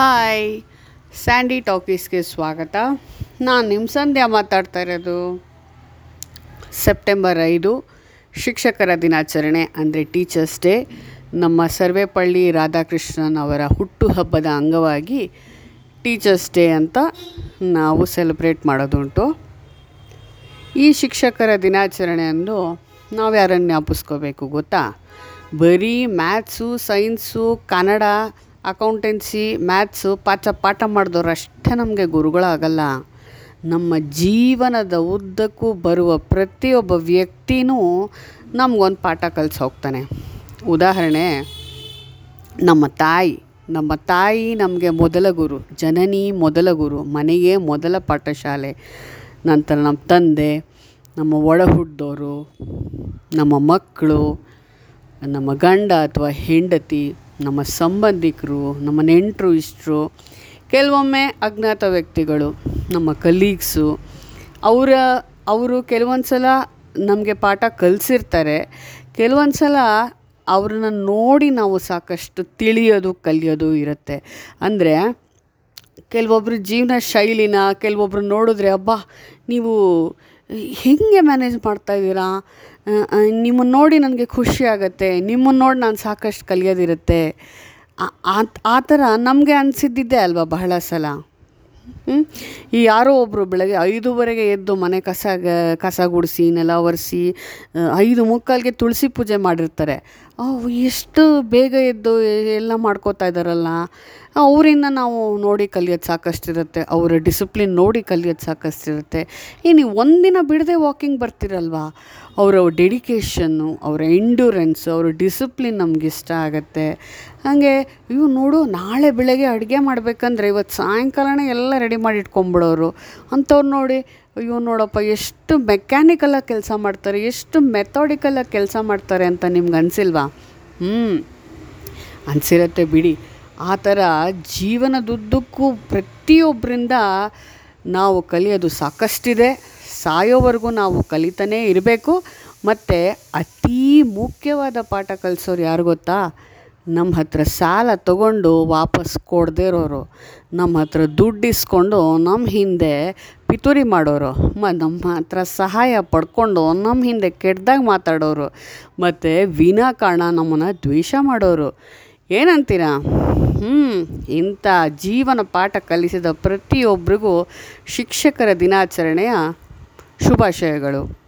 Hi Sandy ಟಾಕೀಸ್ಗೆ ಸ್ವಾಗತ. ನಾನು ನಿಮ್ಮ ಸಂಧ್ಯಾ ಮಾತಾಡ್ತಾ ಇರೋದು ಸೆಪ್ಟೆಂಬರ್ ಐದು, ಶಿಕ್ಷಕರ ದಿನಾಚರಣೆ, ಅಂದರೆ ಟೀಚರ್ಸ್ ಡೇ ನಮ್ಮ ಸರ್ವೇಪಳ್ಳಿ ರಾಧಾಕೃಷ್ಣನ್ ಅವರ ಹುಟ್ಟುಹಬ್ಬದ ಅಂಗವಾಗಿ ಟೀಚರ್ಸ್ ಡೇ ಅಂತ ನಾವು ಸೆಲೆಬ್ರೇಟ್ ಮಾಡೋದುಂಟು. ಈ ಶಿಕ್ಷಕರ ದಿನಾಚರಣೆಯನ್ನು ನಾವು ಯಾರನ್ನು ಜ್ಞಾಪಿಸ್ಕೋಬೇಕು ಗೊತ್ತಾ? ಬರೀ maths science Kannada accountancy, maths, ಪಾಠ ಪಾಠ ಮಾಡಿದವ್ರು ಅಷ್ಟೇ ನಮಗೆ ಗುರುಗಳಾಗಲ್ಲ. ನಮ್ಮ ಜೀವನದ ಉದ್ದಕ್ಕೂ ಬರುವ ಪ್ರತಿಯೊಬ್ಬ ವ್ಯಕ್ತಿನೂ ನಮಗೊಂದು ಪಾಠ ಕಲಿಸಿ ಹೋಗ್ತಾನೆ. ಉದಾಹರಣೆ, ನಮ್ಮ ತಾಯಿ. ನಮ್ಮ ತಾಯಿ ನಮಗೆ ಮೊದಲ ಗುರು, ಜನನಿ ಮೊದಲ ಗುರು ಮನೆಯೇ ಮೊದಲ ಪಾಠಶಾಲೆ. ನಂತರ ನಮ್ಮ ತಂದೆ, ನಮ್ಮ ಹುಟ್ಟಿದವರು ನಮ್ಮ ಮಕ್ಕಳು, ನಮ್ಮ ಗಂಡ ಅಥವಾ ಹೆಂಡತಿ. ನಮ್ಮ ಸಂಬಂಧಿಕರು, ನಮ್ಮ ನೆಂಟರು, ಇಷ್ಟರು, ಕೆಲವೊಮ್ಮೆ ಅಜ್ಞಾತ ವ್ಯಕ್ತಿಗಳು, ನಮ್ಮ ಕಲೀಗ್ಸು ಅವರ, ಅವರು ಕೆಲವೊಂದು ಸಲ ನಮಗೆ ಪಾಠ ಕಲಿಸಿರ್ತಾರೆ. ಕೆಲವೊಂದು ಸಲ ಅವ್ರನ್ನ ನೋಡಿ ನಾವು ಸಾಕಷ್ಟು ತಿಳಿಯೋದು, ಕಲಿಯೋದು ಇರುತ್ತೆ. ಅಂದರೆ ಕೆಲವೊಬ್ಬರು ಜೀವನ ಶೈಲಿನ ಕೆಲವೊಬ್ರು ನೋಡಿದ್ರೆ, ಅಬ್ಬಾ, ನೀವು ಹೇಗೆ ಮ್ಯಾನೇಜ್ ಮಾಡ್ತಾ ಇದ್ದೀರಾ? ನಿಮ್ಮನ್ನು ನೋಡಿ ನನಗೆ ಖುಷಿ ಆಗುತ್ತೆ. ನಿಮ್ಮನ್ನು ನೋಡಿ ನಾನು ಸಾಕಷ್ಟು ಕಲಿಯೋದಿರುತ್ತೆ. ಆ ಥರ ನಮಗೆ ಅನಿಸಿದ್ದಿದ್ದೆ ಅಲ್ವಾ ಬಹಳ ಸಲ? ಈ ಯಾರೋ ಒಬ್ಬರು ಬೆಳಗ್ಗೆ ಐದೂವರೆಗೆ ಎದ್ದು ಮನೆ ಕಸ ಕಸ ಗುಡಿಸಿ, ನೆಲ ಒರೆಸಿ ಐದು ಮುಕ್ಕಾಲಿಗೆ ತುಳಸಿ ಪೂಜೆ ಮಾಡಿರ್ತಾರೆ. ಎಷ್ಟು ಬೇಗ ಎದ್ದು ಎಲ್ಲ ಮಾಡ್ಕೋತಾ ಇದ್ದಾರಲ್ಲ? ಅವರಿಂದ ನಾವು ನೋಡಿ ಕಲಿಯೋದು ಸಾಕಷ್ಟಿರುತ್ತೆ. ಅವರ ಡಿಸಿಪ್ಲಿನ್ ನೋಡಿ ಕಲಿಯೋದು ಸಾಕಷ್ಟಿರುತ್ತೆ. ಈ ನೀವು ಒಂದಿನ ಬಿಡದೆ ವಾಕಿಂಗ್ ಬರ್ತಿರಲ್ವಾ? ಅವರ ಡೆಡಿಕೇಷನ್ನು ಅವರ ಎಂಡ್ಯೂರೆನ್ಸು ಅವರ ಡಿಸಿಪ್ಲಿನ್ ನಮ್ಗೆ ಇಷ್ಟ ಆಗುತ್ತೆ. ಹಾಗೆ ಇವು ನೋಡು, ನಾಳೆ ಬೆಳಗ್ಗೆ ಅಡುಗೆ ಮಾಡಬೇಕಂದ್ರೆ ಇವತ್ತು ಸಾಯಂಕಾಲನೇ ಎಲ್ಲ ರೆಡಿ ಮಾಡಿ ಇಟ್ಕೊಂಬಿಡೋರು ಅಂಥವ್ರು ನೋಡಿ, ಅಯ್ಯೋ, ನೋಡಪ್ಪ, ಎಷ್ಟು ಮೆಕ್ಯಾನಿಕಲಾಗಿ ಕೆಲಸ ಮಾಡ್ತಾರೆ, ಎಷ್ಟು ಮೆಥಾಡಿಕಲಾಗಿ ಕೆಲಸ ಮಾಡ್ತಾರೆ ಅಂತ ನಿಮ್ಗೆ ಅನಿಸಿಲ್ವಾ? ಹ್ಞೂ ಅನಿಸಿರತ್ತೆ ಬಿಡಿ. ಆ ಥರ ಜೀವನದುದ್ದಕ್ಕೂ ಪ್ರತಿಯೊಬ್ಬರಿಂದ ನಾವು ಕಲಿಯೋದು ಸಾಕಷ್ಟಿದೆ. ಸಾಯೋವರೆಗೂ ನಾವು ಕಲಿತಾನೇ ಇರಬೇಕು. ಮತ್ತು ಅತೀ ಮುಖ್ಯವಾದ ಪಾಠ ಕಲಿಸೋರು ಯಾರು ಗೊತ್ತಾ? ನಮ್ಮ ಹತ್ರ ಸಾಲ ತಗೊಂಡು ವಾಪಸ್ ಕೊಡದೇ ಇರೋರು. ನಮ್ಮ ಹತ್ರ ದುಡ್ಡು ಇಸ್ಕೊಂಡು ನಮ್ಮ ಹಿಂದೆ ಪಿತೂರಿ ಮಾಡೋರು. ಮ, ನಮ್ಮ ಹತ್ರ ಸಹಾಯ ಪಡ್ಕೊಂಡು ನಮ್ಮ ಹಿಂದೆ ಕೆಟ್ಟದಾಗ ಮಾತಾಡೋರು. ಮತ್ತು ವಿನಾಕಾರಣ ನಮ್ಮನ್ನು ದ್ವೇಷ ಮಾಡೋರು. ಏನಂತೀರಾ? ಹ್ಞೂ ಇಂಥ ಜೀವನ ಪಾಠ ಕಲಿಸಿದ ಪ್ರತಿಯೊಬ್ಬರಿಗೂ ಶಿಕ್ಷಕರ ದಿನಾಚರಣೆಯ ಶುಭಾಶಯಗಳು.